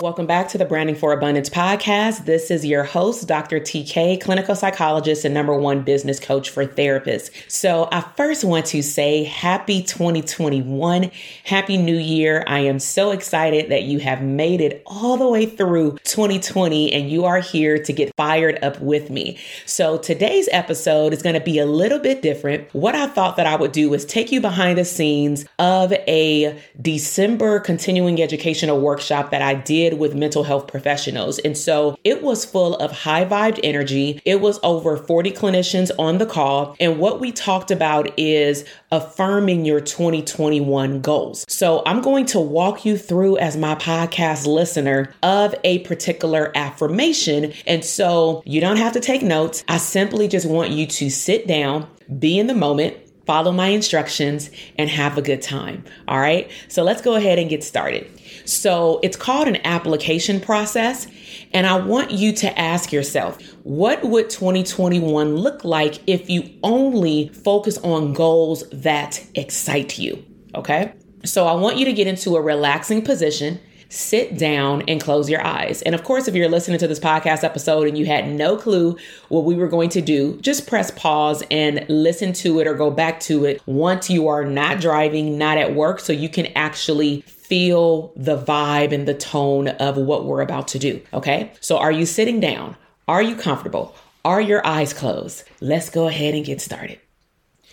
Welcome back to the Branding for Abundance podcast. This is your host, Dr. TK, clinical psychologist and number one business coach for therapists. So, I first want to say happy 2021, happy new year. I am so excited that you have made it all the way through 2020 and you are here to get fired up with me. So, today's episode is going to be a little bit different. What I thought that I would do is take you behind the scenes of a December continuing educational workshop that I did did with mental health professionals. And so it was full of high vibed energy. It was over 40 clinicians on the call. And what we talked about is affirming your 2021 goals. So I'm going to walk you through as my podcast listener of a particular affirmation. And so you don't have to take notes. I simply just want you to sit down, be in the moment, follow my instructions, and have a good time. All right. So let's go ahead and get started. So it's called an application process. And I want you to ask yourself, what would 2021 look like if you only focus on goals that excite you? Okay. So I want you to get into a relaxing position sit down and close your eyes. And of course, if you're listening to this podcast episode and you had no clue what we were going to do, just press pause and listen to it or go back to it once you are not driving, not at work, so you can actually feel the vibe and the tone of what we're about to do. Okay. So are you sitting down? Are you comfortable? Are your eyes closed? Let's go ahead and get started.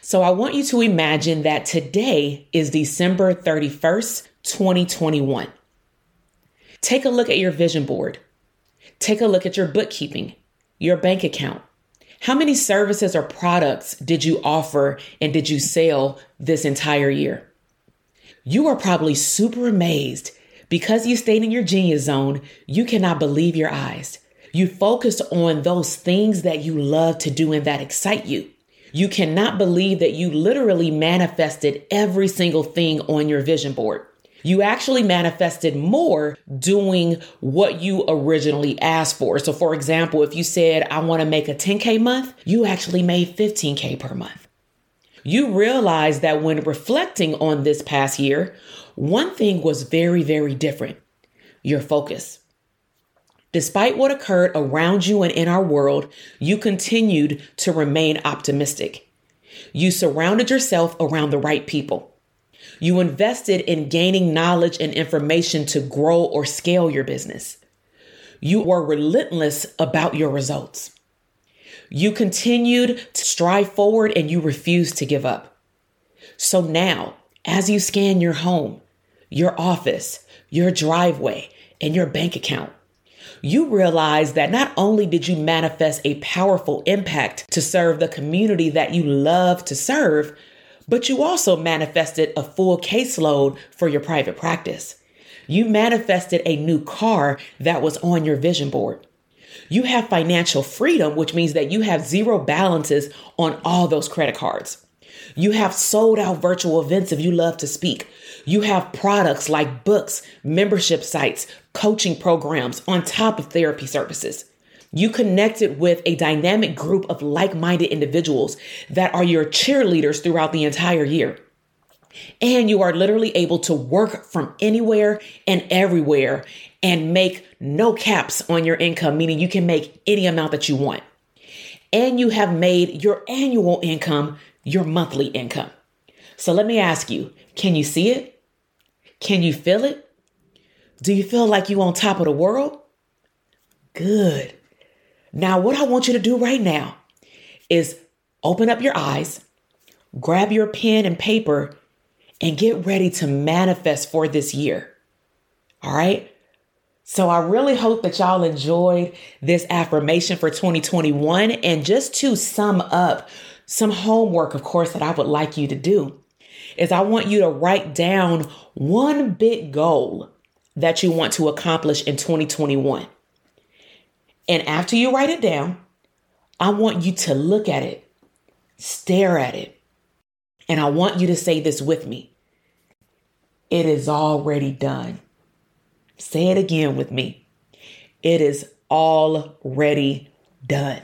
So I want you to imagine that today is December 31st, 2021. Take a look at your vision board. Take a look at your bookkeeping, your bank account. How many services or products did you offer and did you sell this entire year? You are probably super amazed because you stayed in your genius zone. You cannot believe your eyes. You focused on those things that you love to do and that excite you. You cannot believe that you literally manifested every single thing on your vision board. You actually manifested more doing what you originally asked for. So, for example, if you said, I want to make a 10K month, you actually made 15K per month you realize that when reflecting on this past year, one thing was very, very different your focus. Despite what occurred around you and in our world, you continued to remain optimistic. You surrounded yourself around the right people. You invested in gaining knowledge and information to grow or scale your business. You were relentless about your results. You continued to strive forward and you refused to give up. So now, as you scan your home, your office, your driveway, and your bank account, you realize that not only did you manifest a powerful impact to serve the community that you love to serve, but you also manifested a full caseload for your private practice. You manifested a new car that was on your vision board. You have financial freedom, which means that you have zero balances on all those credit cards. You have sold out virtual events if you love to speak. You have products like books, membership sites, coaching programs on top of therapy services. You connected with a dynamic group of like minded individuals that are your cheerleaders throughout the entire year. And you are literally able to work from anywhere and everywhere and make no caps on your income, meaning you can make any amount that you want. And you have made your annual income your monthly income. So let me ask you can you see it? Can you feel it? Do you feel like you on top of the world? Good. Now, what I want you to do right now is open up your eyes, grab your pen and paper, and get ready to manifest for this year. All right? So I really hope that y'all enjoyed this affirmation for 2021. And just to sum up some homework, of course, that I would like you to do is I want you to write down one big goal that you want to accomplish in 2021. And after you write it down, I want you to look at it, stare at it, and I want you to say this with me. It is already done. Say it again with me. It is already done.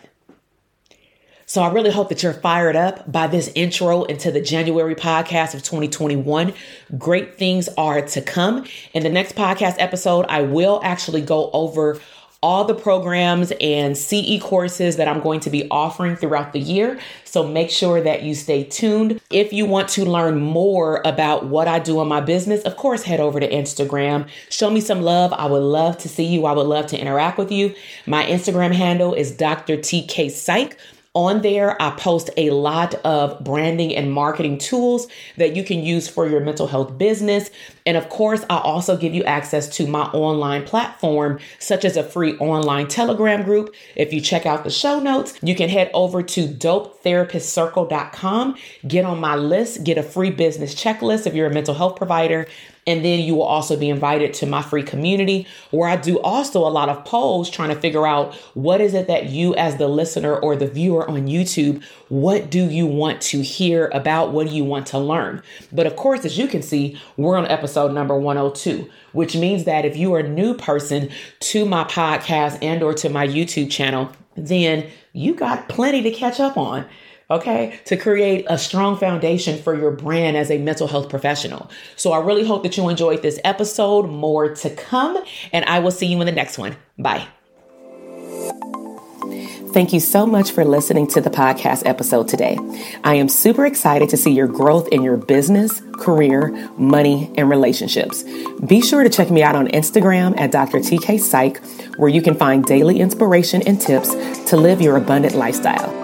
So I really hope that you're fired up by this intro into the January podcast of 2021. Great things are to come. In the next podcast episode, I will actually go over all the programs and CE courses that I'm going to be offering throughout the year. So make sure that you stay tuned. If you want to learn more about what I do in my business, of course, head over to Instagram. Show me some love. I would love to see you. I would love to interact with you. My Instagram handle is Dr. TK Psych. On there, I post a lot of branding and marketing tools that you can use for your mental health business. And of course, I also give you access to my online platform, such as a free online Telegram group. If you check out the show notes, you can head over to dopetherapistcircle.com, get on my list, get a free business checklist if you're a mental health provider, and then you will also be invited to my free community where I do also a lot of polls trying to figure out what is it that you, as the listener or the viewer on YouTube, what do you want to hear about? What do you want to learn? But of course, as you can see, we're on episode number 102, which means that if you are a new person to my podcast and or to my YouTube channel, then you got plenty to catch up on okay, to create a strong foundation for your brand as a mental health professional. So I really hope that you enjoyed this episode. More to come, and I will see you in the next one. Bye. Thank you so much for listening to the podcast episode today. I am super excited to see your growth in your business, career, money, and relationships. Be sure to check me out on Instagram at Dr. TK Psych, where you can find daily inspiration and tips to live your abundant lifestyle.